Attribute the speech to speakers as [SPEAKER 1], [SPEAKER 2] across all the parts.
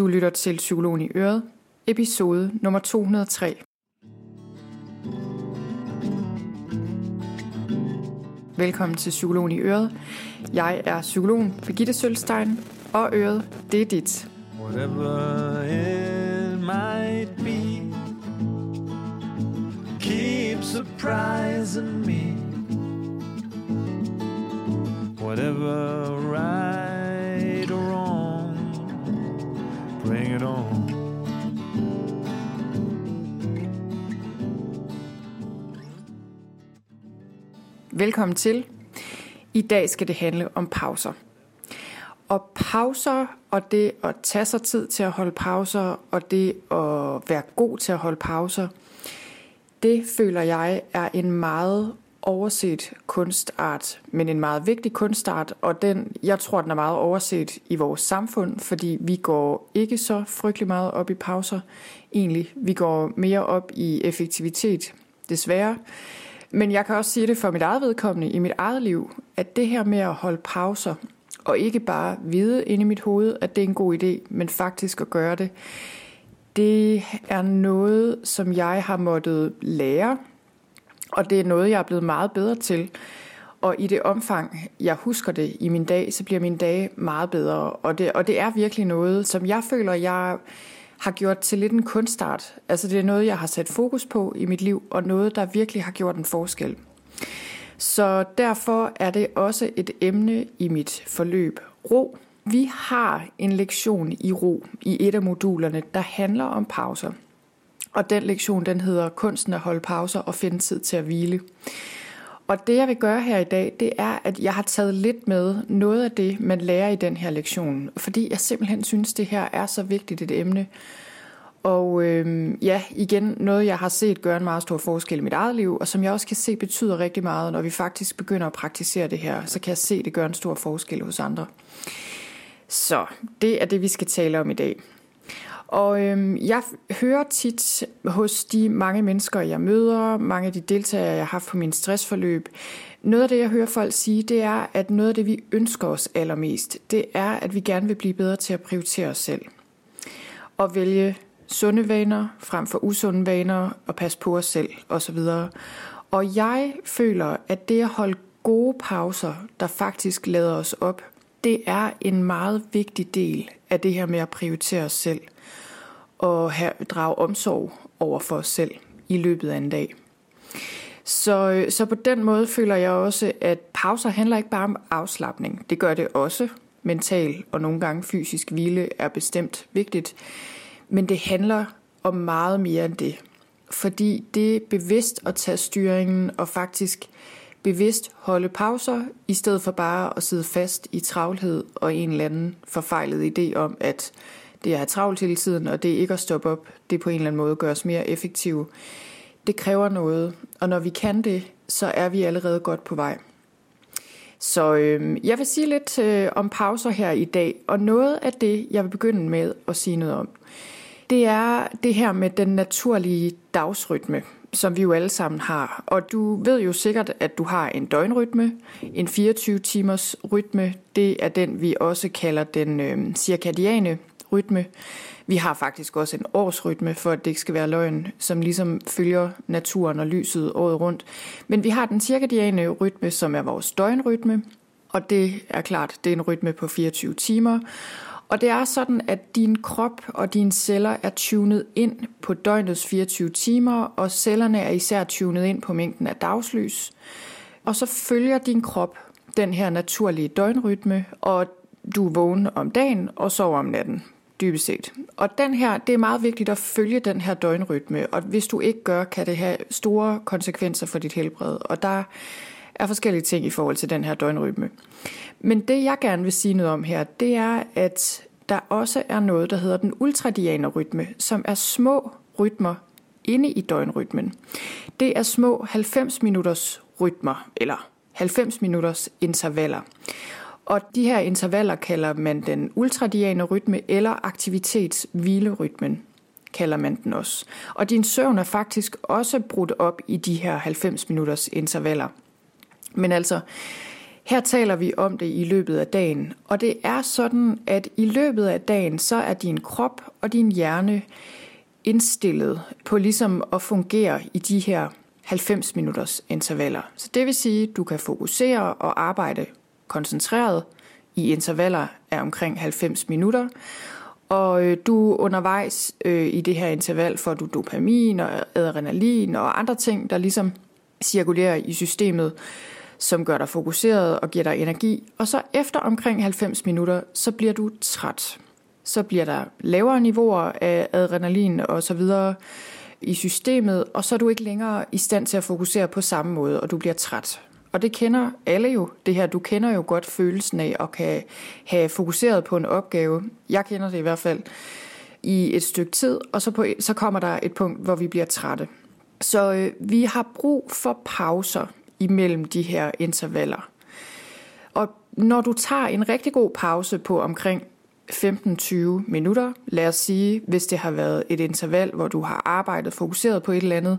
[SPEAKER 1] Du lytter til Psykologen i Øret, episode nummer 203. Velkommen til Psykologen i Øret. Jeg er psykologen Birgitte Sølstein, og Øret, det er dit. Whatever it might be Keep surprising me Whatever right Velkommen til. I dag skal det handle om pauser. Og pauser, og det at tage sig tid til at holde pauser, og det at være god til at holde pauser, det føler jeg er en meget overset kunstart, men en meget vigtig kunstart, og den, jeg tror, den er meget overset i vores samfund, fordi vi går ikke så frygtelig meget op i pauser, egentlig. Vi går mere op i effektivitet, desværre. Men jeg kan også sige det for mit eget vedkommende i mit eget liv, at det her med at holde pauser, og ikke bare vide inde i mit hoved, at det er en god idé, men faktisk at gøre det, det er noget, som jeg har måttet lære, og det er noget, jeg er blevet meget bedre til. Og i det omfang, jeg husker det i min dag, så bliver min dag meget bedre. Og det, og det er virkelig noget, som jeg føler, jeg har gjort til lidt en kunstart. Altså det er noget, jeg har sat fokus på i mit liv, og noget, der virkelig har gjort en forskel. Så derfor er det også et emne i mit forløb ro. Vi har en lektion i ro i et af modulerne, der handler om pauser. Og den lektion, den hedder Kunsten at holde pauser og finde tid til at hvile. Og det jeg vil gøre her i dag, det er, at jeg har taget lidt med noget af det, man lærer i den her lektion. Fordi jeg simpelthen synes, det her er så vigtigt et emne. Og øhm, ja, igen noget, jeg har set gøre en meget stor forskel i mit eget liv, og som jeg også kan se betyder rigtig meget, når vi faktisk begynder at praktisere det her, så kan jeg se, det gør en stor forskel hos andre. Så det er det, vi skal tale om i dag. Og øhm, jeg hører tit hos de mange mennesker, jeg møder, mange af de deltagere, jeg har haft på min stressforløb, noget af det, jeg hører folk sige, det er, at noget af det, vi ønsker os allermest, det er, at vi gerne vil blive bedre til at prioritere os selv. Og vælge sunde vaner frem for usunde vaner, og passe på os selv osv. Og jeg føler, at det at holde gode pauser, der faktisk lader os op, det er en meget vigtig del af det her med at prioritere os selv og have, drage omsorg over for os selv i løbet af en dag. Så, øh, så på den måde føler jeg også, at pauser handler ikke bare om afslappning. Det gør det også. Mental og nogle gange fysisk hvile er bestemt vigtigt. Men det handler om meget mere end det. Fordi det bevidst at tage styringen og faktisk bevidst holde pauser, i stedet for bare at sidde fast i travlhed og en eller anden forfejlet idé om, at det er travlt hele tiden, og det ikke at stoppe op. Det på en eller anden måde gør os mere effektive. Det kræver noget, og når vi kan det, så er vi allerede godt på vej. Så øh, jeg vil sige lidt øh, om pauser her i dag, og noget af det, jeg vil begynde med at sige noget om, det er det her med den naturlige dagsrytme, som vi jo alle sammen har. Og du ved jo sikkert, at du har en døgnrytme, en 24-timers rytme. Det er den, vi også kalder den øh, cirkadiane rytme. Vi har faktisk også en årsrytme, for at det ikke skal være løgn, som ligesom følger naturen og lyset året rundt. Men vi har den cirkadiane rytme, som er vores døgnrytme, og det er klart, det er en rytme på 24 timer. Og det er sådan, at din krop og dine celler er tunet ind på døgnets 24 timer, og cellerne er især tunet ind på mængden af dagslys. Og så følger din krop den her naturlige døgnrytme, og du er vågen om dagen og sover om natten dybest set. Og den her, det er meget vigtigt at følge den her døgnrytme, og hvis du ikke gør, kan det have store konsekvenser for dit helbred. Og der er forskellige ting i forhold til den her døgnrytme. Men det jeg gerne vil sige noget om her, det er, at der også er noget, der hedder den ultradiane rytme, som er små rytmer inde i døgnrytmen. Det er små 90 minutters rytmer, eller 90 minutters intervaller. Og de her intervaller kalder man den ultradiane rytme eller aktivitetshvilerytmen kalder man den også. Og din søvn er faktisk også brudt op i de her 90 minutters intervaller. Men altså, Her taler vi om det i løbet af dagen, og det er sådan, at i løbet af dagen, så er din krop og din hjerne indstillet på ligesom at fungere i de her 90 minutters intervaller. Så det vil sige, at du kan fokusere og arbejde koncentreret i intervaller af omkring 90 minutter, og øh, du undervejs øh, i det her interval får du dopamin og adrenalin og andre ting, der ligesom cirkulerer i systemet, som gør dig fokuseret og giver dig energi. Og så efter omkring 90 minutter, så bliver du træt. Så bliver der lavere niveauer af adrenalin og så videre i systemet, og så er du ikke længere i stand til at fokusere på samme måde, og du bliver træt. Og det kender alle jo, det her. Du kender jo godt følelsen af at kan have fokuseret på en opgave. Jeg kender det i hvert fald i et stykke tid, og så, på, så kommer der et punkt, hvor vi bliver trætte. Så øh, vi har brug for pauser imellem de her intervaller. Og når du tager en rigtig god pause på omkring 15-20 minutter, lad os sige, hvis det har været et interval, hvor du har arbejdet fokuseret på et eller andet,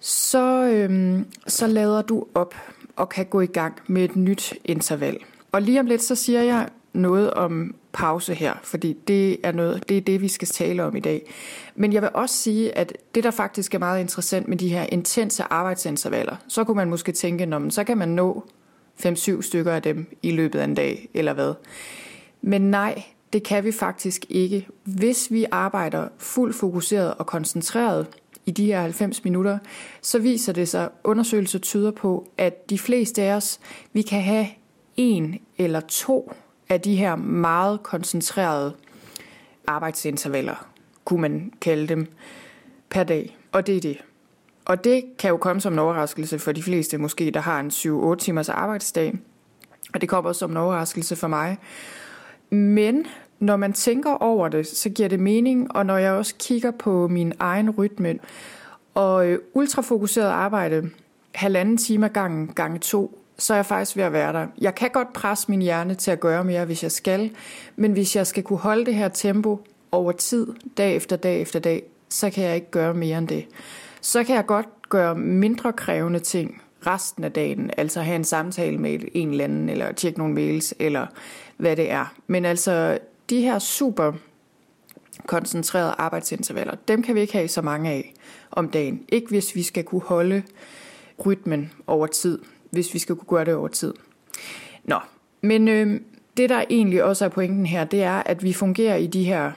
[SPEAKER 1] så, øhm, så lader du op og kan gå i gang med et nyt interval. Og lige om lidt, så siger jeg noget om pause her, fordi det er, noget, det er det, vi skal tale om i dag. Men jeg vil også sige, at det, der faktisk er meget interessant med de her intense arbejdsintervaller, så kunne man måske tænke, når man, så kan man nå 5-7 stykker af dem i løbet af en dag, eller hvad. Men nej, det kan vi faktisk ikke. Hvis vi arbejder fuldt fokuseret og koncentreret i de her 90 minutter, så viser det sig, undersøgelser tyder på, at de fleste af os, vi kan have en eller to af de her meget koncentrerede arbejdsintervaller, kunne man kalde dem, per dag. Og det er det. Og det kan jo komme som en overraskelse for de fleste, måske der har en 7-8 timers arbejdsdag. Og det kommer også som en overraskelse for mig. Men når man tænker over det, så giver det mening, og når jeg også kigger på min egen rytme, og øh, ultrafokuseret arbejde, halvanden time gangen gange to, så er jeg faktisk ved at være der. Jeg kan godt presse min hjerne til at gøre mere, hvis jeg skal, men hvis jeg skal kunne holde det her tempo over tid, dag efter dag efter dag, så kan jeg ikke gøre mere end det. Så kan jeg godt gøre mindre krævende ting resten af dagen, altså have en samtale med en eller anden, eller tjekke nogle mails, eller hvad det er. Men altså, de her super koncentrerede arbejdsintervaller, dem kan vi ikke have så mange af om dagen. Ikke hvis vi skal kunne holde rytmen over tid, hvis vi skal kunne gøre det over tid. Nå, men øh, det der egentlig også er pointen her, det er, at vi fungerer i de her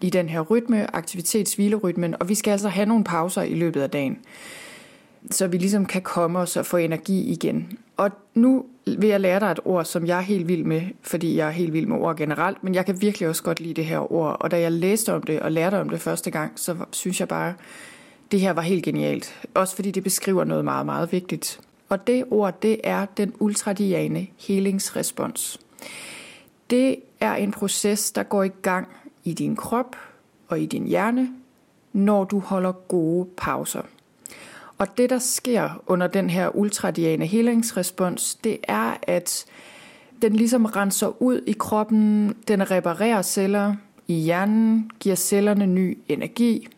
[SPEAKER 1] i den her rytme, aktivitets-hvilerytmen, og vi skal altså have nogle pauser i løbet af dagen, så vi ligesom kan komme os og få energi igen. Og nu vil jeg lære dig et ord, som jeg er helt vild med, fordi jeg er helt vild med ord generelt, men jeg kan virkelig også godt lide det her ord. Og da jeg læste om det og lærte om det første gang, så synes jeg bare, det her var helt genialt. Også fordi det beskriver noget meget, meget vigtigt. Og det ord, det er den ultradiane helingsrespons. Det er en proces, der går i gang i din krop og i din hjerne, når du holder gode pauser. Og det, der sker under den her ultradiane helingsrespons, det er, at den ligesom renser ud i kroppen, den reparerer celler i hjernen, giver cellerne ny energi,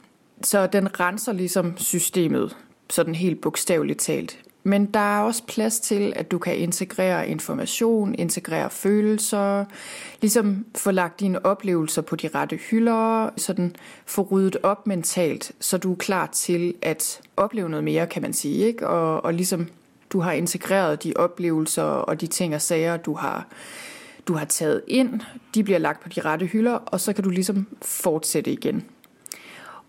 [SPEAKER 1] så den renser ligesom systemet, sådan helt bogstaveligt talt. Men der er også plads til, at du kan integrere information, integrere følelser, ligesom få lagt dine oplevelser på de rette hylder, sådan få ryddet op mentalt, så du er klar til at opleve noget mere, kan man sige, ikke? Og, og ligesom du har integreret de oplevelser og de ting og sager, du har, du har taget ind, de bliver lagt på de rette hylder, og så kan du ligesom fortsætte igen.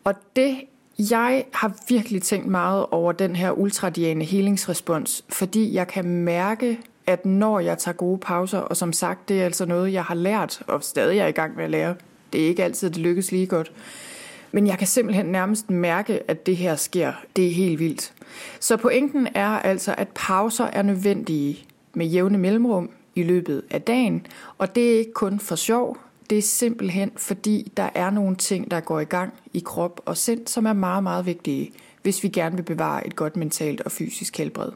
[SPEAKER 1] Og det jeg har virkelig tænkt meget over den her ultradiane helingsrespons, fordi jeg kan mærke, at når jeg tager gode pauser, og som sagt, det er altså noget, jeg har lært, og stadig er i gang med at lære. Det er ikke altid, det lykkes lige godt. Men jeg kan simpelthen nærmest mærke, at det her sker. Det er helt vildt. Så pointen er altså, at pauser er nødvendige med jævne mellemrum i løbet af dagen, og det er ikke kun for sjov, det er simpelthen fordi, der er nogle ting, der går i gang i krop og sind, som er meget, meget vigtige, hvis vi gerne vil bevare et godt mentalt og fysisk helbred.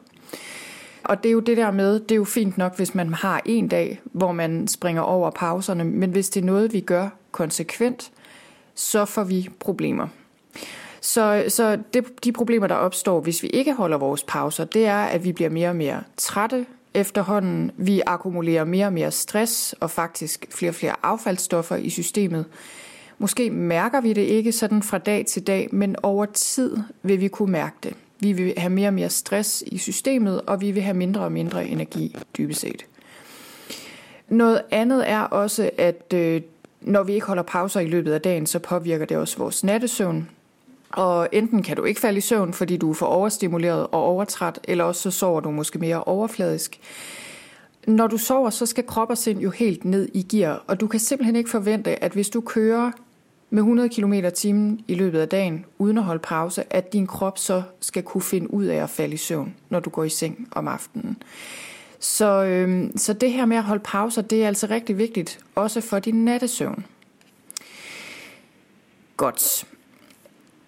[SPEAKER 1] Og det er jo det der med, det er jo fint nok, hvis man har en dag, hvor man springer over pauserne, men hvis det er noget, vi gør konsekvent, så får vi problemer. Så, så det, de problemer, der opstår, hvis vi ikke holder vores pauser, det er, at vi bliver mere og mere trætte, efterhånden. Vi akkumulerer mere og mere stress og faktisk flere og flere affaldsstoffer i systemet. Måske mærker vi det ikke sådan fra dag til dag, men over tid vil vi kunne mærke det. Vi vil have mere og mere stress i systemet, og vi vil have mindre og mindre energi dybest set. Noget andet er også, at øh, når vi ikke holder pauser i løbet af dagen, så påvirker det også vores nattesøvn. Og enten kan du ikke falde i søvn, fordi du er for overstimuleret og overtræt, eller også så sover du måske mere overfladisk. Når du sover, så skal krop og sind jo helt ned i gear, og du kan simpelthen ikke forvente, at hvis du kører med 100 km timen i løbet af dagen, uden at holde pause, at din krop så skal kunne finde ud af at falde i søvn, når du går i seng om aftenen. Så, øhm, så det her med at holde pauser, det er altså rigtig vigtigt, også for din nattesøvn. Godt.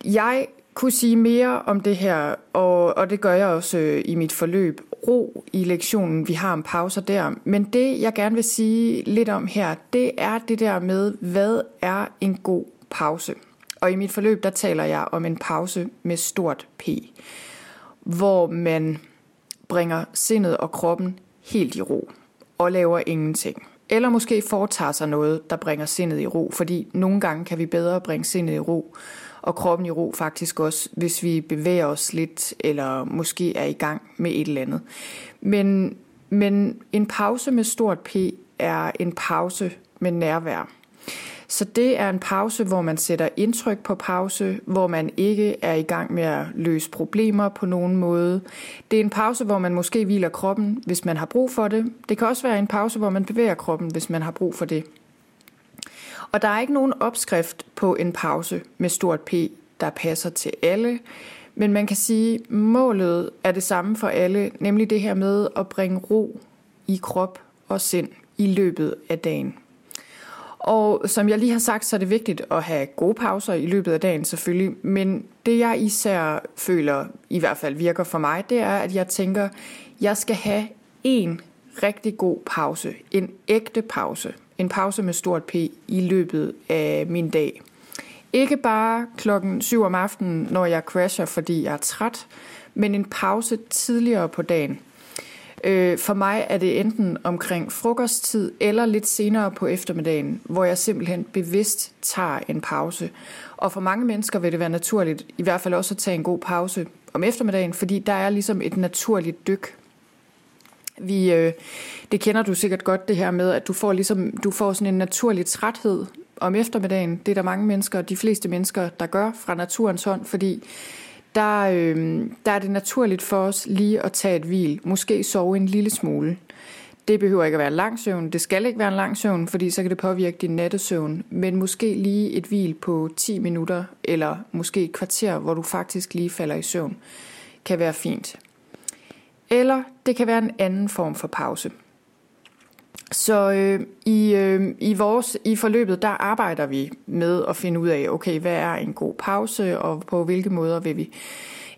[SPEAKER 1] Jeg kunne sige mere om det her, og, og det gør jeg også øh, i mit forløb. Ro i lektionen, vi har om pauser der. Men det, jeg gerne vil sige lidt om her, det er det der med, hvad er en god pause? Og i mit forløb, der taler jeg om en pause med stort P, hvor man bringer sindet og kroppen helt i ro og laver ingenting. Eller måske foretager sig noget, der bringer sindet i ro, fordi nogle gange kan vi bedre bringe sindet i ro og kroppen i ro faktisk også, hvis vi bevæger os lidt, eller måske er i gang med et eller andet. Men, men en pause med stort P er en pause med nærvær. Så det er en pause, hvor man sætter indtryk på pause, hvor man ikke er i gang med at løse problemer på nogen måde. Det er en pause, hvor man måske hviler kroppen, hvis man har brug for det. Det kan også være en pause, hvor man bevæger kroppen, hvis man har brug for det. Og der er ikke nogen opskrift på en pause med stort P, der passer til alle. Men man kan sige, at målet er det samme for alle, nemlig det her med at bringe ro i krop og sind i løbet af dagen. Og som jeg lige har sagt, så er det vigtigt at have gode pauser i løbet af dagen selvfølgelig. Men det jeg især føler, i hvert fald virker for mig, det er, at jeg tænker, jeg skal have en rigtig god pause. En ægte pause. En pause med stort P i løbet af min dag. Ikke bare klokken 7 om aftenen, når jeg crasher, fordi jeg er træt, men en pause tidligere på dagen. Øh, for mig er det enten omkring frokosttid eller lidt senere på eftermiddagen, hvor jeg simpelthen bevidst tager en pause. Og for mange mennesker vil det være naturligt, i hvert fald også at tage en god pause om eftermiddagen, fordi der er ligesom et naturligt dyk. Vi, øh, det kender du sikkert godt det her med, at du får, ligesom, du får sådan en naturlig træthed om eftermiddagen. Det er der mange mennesker, de fleste mennesker, der gør fra naturens hånd, fordi der, øh, der er det naturligt for os lige at tage et hvil, måske sove en lille smule. Det behøver ikke at være en lang søvn, det skal ikke være en lang søvn, fordi så kan det påvirke din nattesøvn, men måske lige et hvil på 10 minutter, eller måske et kvarter, hvor du faktisk lige falder i søvn, kan være fint. Eller det kan være en anden form for pause. Så øh, i, øh, i, vores, i forløbet, der arbejder vi med at finde ud af, okay, hvad er en god pause, og på hvilke måder vil vi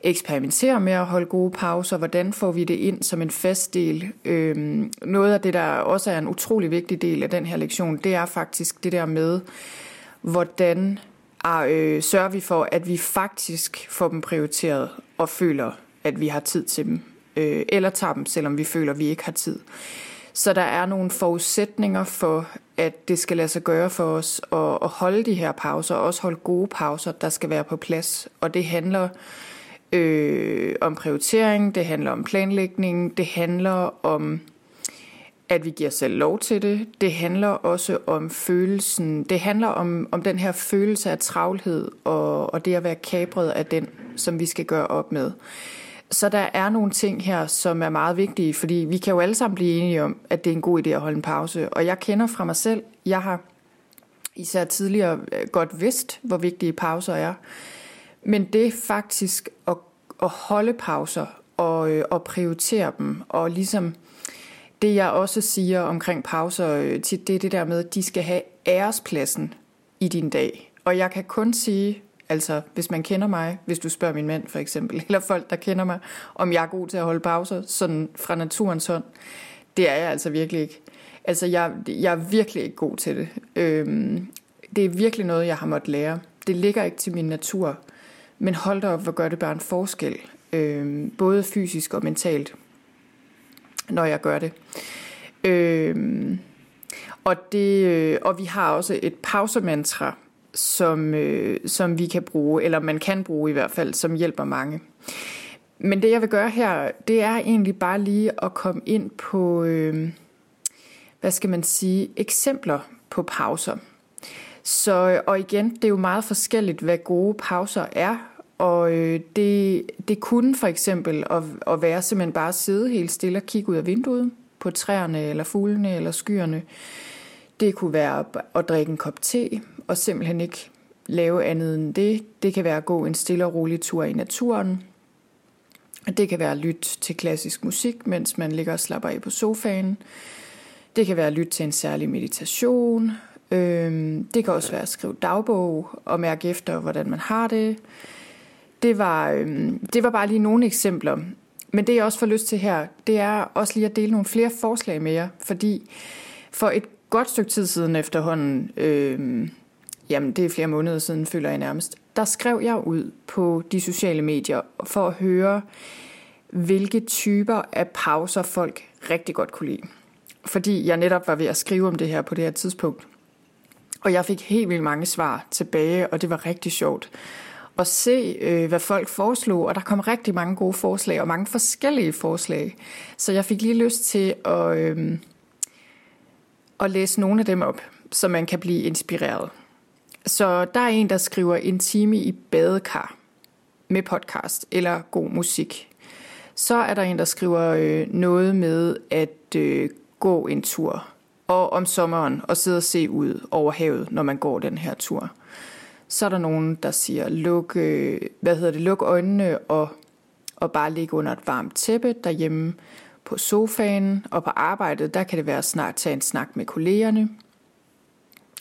[SPEAKER 1] eksperimentere med at holde gode pauser, hvordan får vi det ind som en fast del. Øh, noget af det, der også er en utrolig vigtig del af den her lektion, det er faktisk det der med, hvordan ah, øh, sørger vi for, at vi faktisk får dem prioriteret og føler, at vi har tid til dem, øh, eller tager dem, selvom vi føler, at vi ikke har tid. Så der er nogle forudsætninger for, at det skal lade sig gøre for os at, at holde de her pauser, og også holde gode pauser, der skal være på plads. Og det handler øh, om prioritering, det handler om planlægning, det handler om at vi giver selv lov til det. Det handler også om følelsen, det handler om, om den her følelse af travlhed og, og det at være kabret af den, som vi skal gøre op med. Så der er nogle ting her, som er meget vigtige, fordi vi kan jo alle sammen blive enige om, at det er en god idé at holde en pause. Og jeg kender fra mig selv, jeg har især tidligere øh, godt vidst, hvor vigtige pauser er. Men det faktisk at, at holde pauser og, øh, og prioritere dem, og ligesom det jeg også siger omkring pauser øh, tit, det er det der med, at de skal have ærespladsen i din dag. Og jeg kan kun sige, Altså, hvis man kender mig, hvis du spørger min mand for eksempel, eller folk, der kender mig, om jeg er god til at holde pauser, sådan fra naturens hånd, det er jeg altså virkelig ikke. Altså, jeg, jeg er virkelig ikke god til det. Øhm, det er virkelig noget, jeg har måttet lære. Det ligger ikke til min natur. Men hold da op, hvor gør det bare en forskel. Øhm, både fysisk og mentalt. når jeg gør det. Øhm, og, det øh, og vi har også et pausemantra, som, øh, som vi kan bruge, eller man kan bruge i hvert fald, som hjælper mange. Men det jeg vil gøre her, det er egentlig bare lige at komme ind på, øh, hvad skal man sige, eksempler på pauser. Så, og igen, det er jo meget forskelligt, hvad gode pauser er. Og øh, det, det kunne for eksempel at, at være simpelthen bare at sidde helt stille og kigge ud af vinduet på træerne eller fuglene eller skyerne. Det kunne være at drikke en kop te og simpelthen ikke lave andet end det. Det kan være at gå en stille og rolig tur i naturen. Det kan være at lytte til klassisk musik, mens man ligger og slapper af på sofaen. Det kan være at lytte til en særlig meditation. Øhm, det kan også være at skrive dagbog og mærke efter, hvordan man har det. Det var, øhm, det var bare lige nogle eksempler. Men det jeg også får lyst til her, det er også lige at dele nogle flere forslag med jer, fordi for et godt stykke tid siden efterhånden, øh, jamen det er flere måneder siden, føler jeg nærmest, der skrev jeg ud på de sociale medier for at høre, hvilke typer af pauser folk rigtig godt kunne lide. Fordi jeg netop var ved at skrive om det her på det her tidspunkt. Og jeg fik helt vildt mange svar tilbage, og det var rigtig sjovt at se, øh, hvad folk foreslog, og der kom rigtig mange gode forslag, og mange forskellige forslag. Så jeg fik lige lyst til at, øh, at læse nogle af dem op, så man kan blive inspireret. Så der er en, der skriver en time i badekar med podcast eller god musik. Så er der en, der skriver øh, noget med at øh, gå en tur. Og om sommeren og sidde og se ud over havet, når man går den her tur. Så er der nogen, der siger, luk, øh, hvad hedder det, luk øjnene og, og bare ligge under et varmt tæppe derhjemme på sofaen. Og på arbejdet, der kan det være snart tage en snak med kollegerne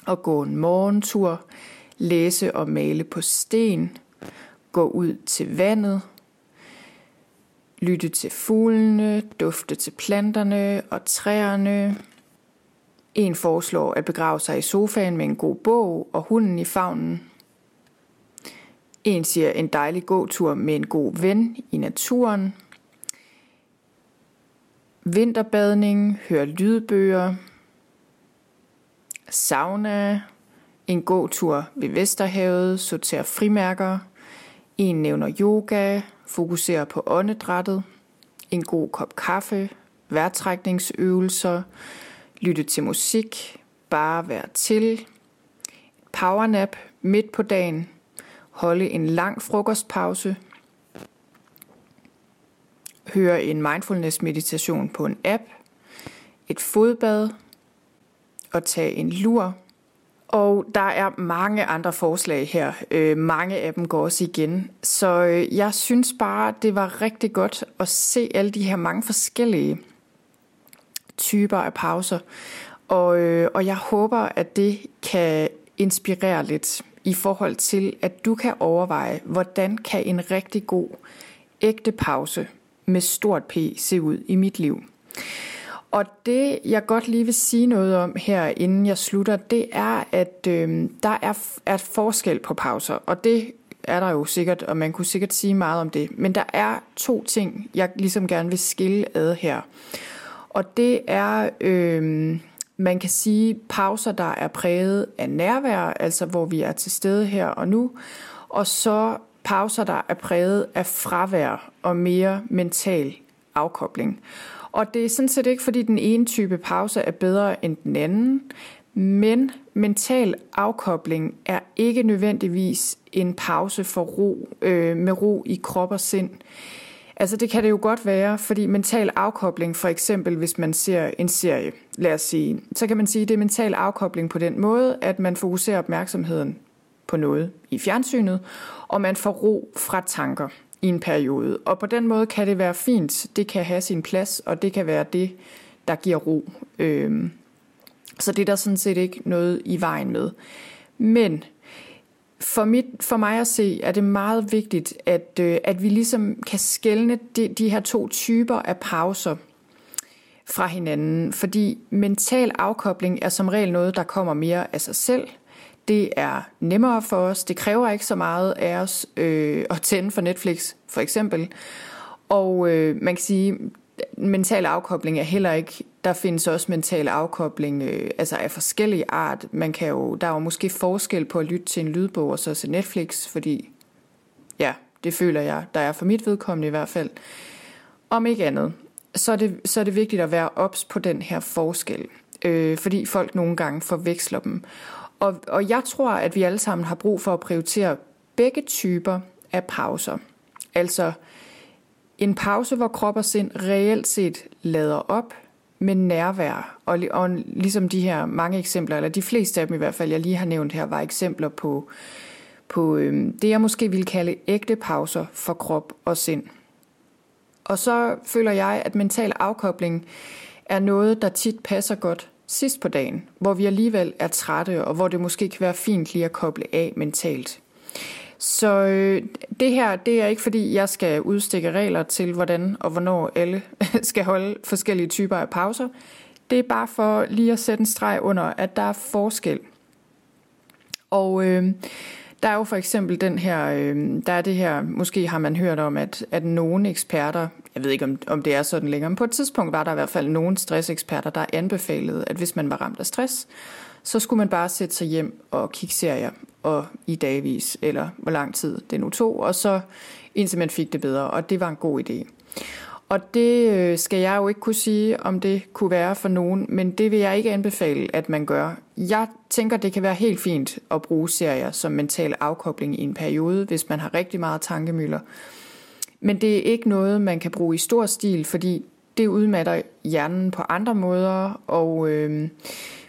[SPEAKER 1] at gå en morgentur, læse og male på sten, gå ud til vandet, lytte til fuglene, dufte til planterne og træerne. En foreslår at begrave sig i sofaen med en god bog og hunden i favnen. En siger en dejlig gåtur med en god ven i naturen. Vinterbadning, høre lydbøger, sauna, en god tur ved Vesterhavet, sortere frimærker, en nævner yoga, fokuserer på åndedrættet, en god kop kaffe, vejrtrækningsøvelser, lytte til musik, bare være til, powernap midt på dagen, holde en lang frokostpause, høre en mindfulness meditation på en app, et fodbad, at tage en lur. Og der er mange andre forslag her. Øh, mange af dem går også igen. Så øh, jeg synes bare, det var rigtig godt at se alle de her mange forskellige typer af pauser. Og, øh, og jeg håber, at det kan inspirere lidt i forhold til, at du kan overveje, hvordan kan en rigtig god ægte pause med stort P se ud i mit liv. Og det, jeg godt lige vil sige noget om her, inden jeg slutter, det er, at øh, der er, er forskel på pauser. Og det er der jo sikkert, og man kunne sikkert sige meget om det. Men der er to ting, jeg ligesom gerne vil skille ad her. Og det er, øh, man kan sige, pauser, der er præget af nærvær, altså hvor vi er til stede her og nu. Og så pauser, der er præget af fravær og mere mental afkobling. Og det er sådan set ikke, fordi den ene type pause er bedre end den anden, men mental afkobling er ikke nødvendigvis en pause for ro, øh, med ro i krop og sind. Altså det kan det jo godt være, fordi mental afkobling, for eksempel hvis man ser en serie, lad os sige, så kan man sige, at det er mental afkobling på den måde, at man fokuserer opmærksomheden på noget i fjernsynet, og man får ro fra tanker i en periode. Og på den måde kan det være fint. Det kan have sin plads, og det kan være det, der giver ro. Øhm, så det er der sådan set ikke noget i vejen med. Men for, mit, for mig at se, er det meget vigtigt, at, øh, at vi ligesom kan skelne de, de her to typer af pauser fra hinanden. Fordi mental afkobling er som regel noget, der kommer mere af sig selv – det er nemmere for os. Det kræver ikke så meget af os øh, at tænde for Netflix, for eksempel. Og øh, man kan sige, mental afkobling er heller ikke, der findes også mental afkobling, øh, altså af forskellige art. Man kan jo, der er jo måske forskel på at lytte til en lydbog og så til Netflix, fordi ja, det føler jeg, der er for mit vedkommende i hvert fald. Om ikke andet, så er det, så er det vigtigt at være ops på den her forskel, øh, fordi folk nogle gange forveksler dem. Og, og jeg tror, at vi alle sammen har brug for at prioritere begge typer af pauser. Altså en pause, hvor krop og sind reelt set lader op med nærvær. Og, og ligesom de her mange eksempler, eller de fleste af dem i hvert fald, jeg lige har nævnt her, var eksempler på, på øhm, det, jeg måske ville kalde ægte pauser for krop og sind. Og så føler jeg, at mental afkobling er noget, der tit passer godt sidst på dagen, hvor vi alligevel er trætte, og hvor det måske kan være fint lige at koble af mentalt. Så øh, det her, det er ikke fordi, jeg skal udstikke regler til, hvordan og hvornår alle skal holde forskellige typer af pauser. Det er bare for lige at sætte en streg under, at der er forskel. Og øh, der er jo for eksempel den her, øh, der er det her, måske har man hørt om, at, at nogle eksperter, jeg ved ikke om, om det er sådan længere, men på et tidspunkt var der i hvert fald nogle stresseksperter, der anbefalede, at hvis man var ramt af stress, så skulle man bare sætte sig hjem og kigge serier og i dagvis, eller hvor lang tid det nu tog, og så indtil man fik det bedre, og det var en god idé. Og det øh, skal jeg jo ikke kunne sige, om det kunne være for nogen, men det vil jeg ikke anbefale, at man gør. Jeg tænker, det kan være helt fint at bruge serier som mental afkobling i en periode, hvis man har rigtig meget tankemøller. Men det er ikke noget, man kan bruge i stor stil, fordi det udmatter hjernen på andre måder, og øh,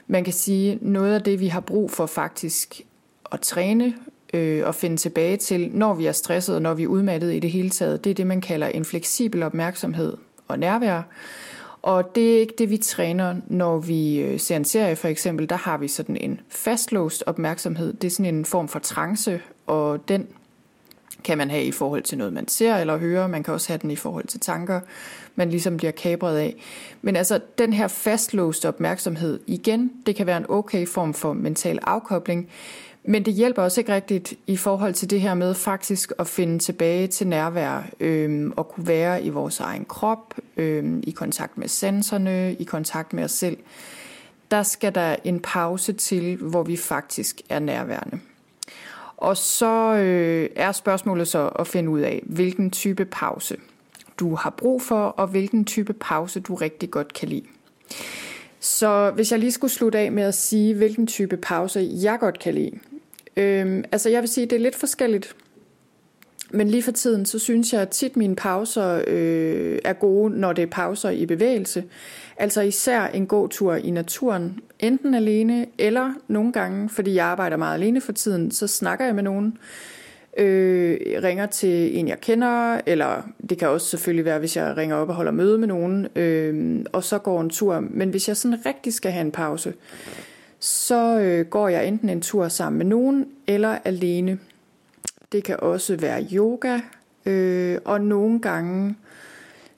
[SPEAKER 1] man kan sige, noget af det, vi har brug for faktisk at træne øh, og finde tilbage til, når vi er stresset og når vi er udmattet i det hele taget, det er det, man kalder en fleksibel opmærksomhed og nærvær. Og det er ikke det, vi træner, når vi øh, ser en serie for eksempel. Der har vi sådan en fastlåst opmærksomhed. Det er sådan en form for trance, og den kan man have i forhold til noget, man ser eller hører. Man kan også have den i forhold til tanker, man ligesom bliver kabret af. Men altså, den her fastlåste opmærksomhed, igen, det kan være en okay form for mental afkobling, men det hjælper også ikke rigtigt i forhold til det her med faktisk at finde tilbage til nærvær øh, og kunne være i vores egen krop, øh, i kontakt med sensorne, i kontakt med os selv. Der skal der en pause til, hvor vi faktisk er nærværende. Og så øh, er spørgsmålet så at finde ud af, hvilken type pause du har brug for, og hvilken type pause du rigtig godt kan lide. Så hvis jeg lige skulle slutte af med at sige, hvilken type pause jeg godt kan lide, Øhm, altså jeg vil sige, det er lidt forskelligt. Men lige for tiden, så synes jeg at tit mine pauser øh, er gode, når det er pauser i bevægelse. Altså især en god tur i naturen, enten alene eller nogle gange, fordi jeg arbejder meget alene for tiden, så snakker jeg med nogen, øh, ringer til en, jeg kender, eller det kan også selvfølgelig være, hvis jeg ringer op og holder møde med nogen, øh, og så går en tur. Men hvis jeg sådan rigtig skal have en pause, så øh, går jeg enten en tur sammen med nogen eller alene. Det kan også være yoga, øh, og nogle gange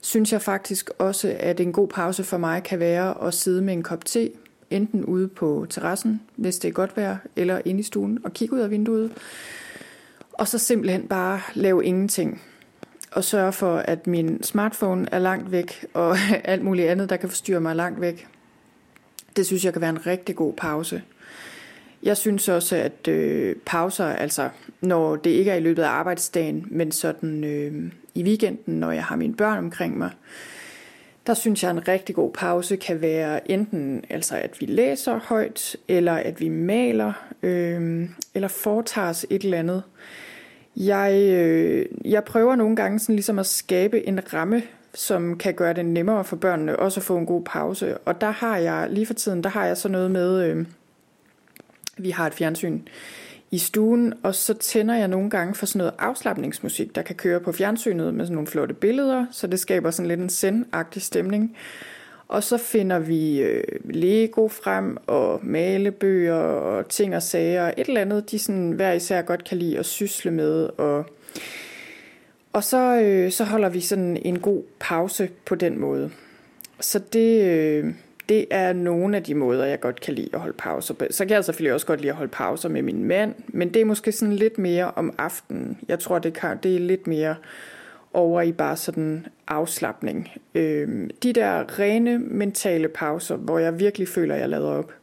[SPEAKER 1] synes jeg faktisk også, at en god pause for mig kan være at sidde med en kop te, enten ude på terrassen, hvis det er godt vejr, eller inde i stuen og kigge ud af vinduet. Og så simpelthen bare lave ingenting. Og sørge for, at min smartphone er langt væk, og alt muligt andet, der kan forstyrre mig langt væk. Det synes jeg kan være en rigtig god pause. Jeg synes også, at øh, pauser, altså når det ikke er i løbet af arbejdsdagen, men sådan øh, i weekenden, når jeg har mine børn omkring mig, der synes jeg, at en rigtig god pause kan være enten altså at vi læser højt, eller at vi maler, øh, eller foretager os et eller andet. Jeg, øh, jeg prøver nogle gange sådan ligesom at skabe en ramme som kan gøre det nemmere for børnene også at få en god pause. Og der har jeg lige for tiden, der har jeg så noget med, øh, vi har et fjernsyn i stuen, og så tænder jeg nogle gange for sådan noget afslappningsmusik, der kan køre på fjernsynet med sådan nogle flotte billeder, så det skaber sådan lidt en zen stemning. Og så finder vi øh, Lego frem, og malebøger, og ting og sager, et eller andet, de sådan hver især godt kan lide at sysle med, og og så, øh, så holder vi sådan en god pause på den måde. Så det, øh, det er nogle af de måder, jeg godt kan lide at holde pauser på. Så kan jeg selvfølgelig også godt lide at holde pauser med min mand, men det er måske sådan lidt mere om aftenen. Jeg tror, det, kan, det er lidt mere over i bare sådan afslappning. Øh, de der rene mentale pauser, hvor jeg virkelig føler, jeg lader op,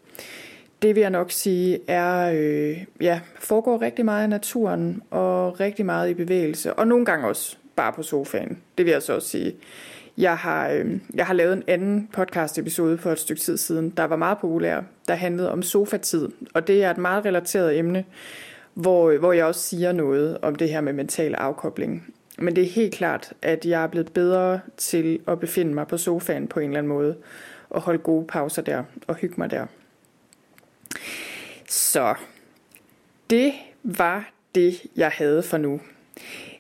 [SPEAKER 1] det vil jeg nok sige er, øh, ja, foregår rigtig meget i naturen og rigtig meget i bevægelse. Og nogle gange også bare på sofaen. Det vil jeg så også sige. Jeg har, øh, jeg har lavet en anden podcast episode for et stykke tid siden, der var meget populær, der handlede om sofatid. Og det er et meget relateret emne, hvor, øh, hvor jeg også siger noget om det her med mental afkobling. Men det er helt klart, at jeg er blevet bedre til at befinde mig på sofaen på en eller anden måde, og holde gode pauser der, og hygge mig der. Så det var det, jeg havde for nu.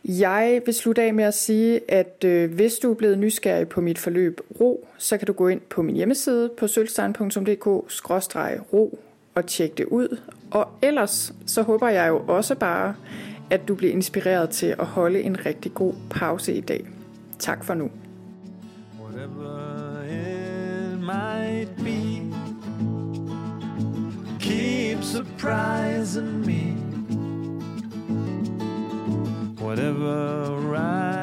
[SPEAKER 1] Jeg vil slutte af med at sige, at øh, hvis du er blevet nysgerrig på mit forløb RO, så kan du gå ind på min hjemmeside på sølvstein.dk-ro og tjekke det ud. Og ellers så håber jeg jo også bare, at du bliver inspireret til at holde en rigtig god pause i dag. Tak for nu. Whatever it might be, surprising me. Whatever I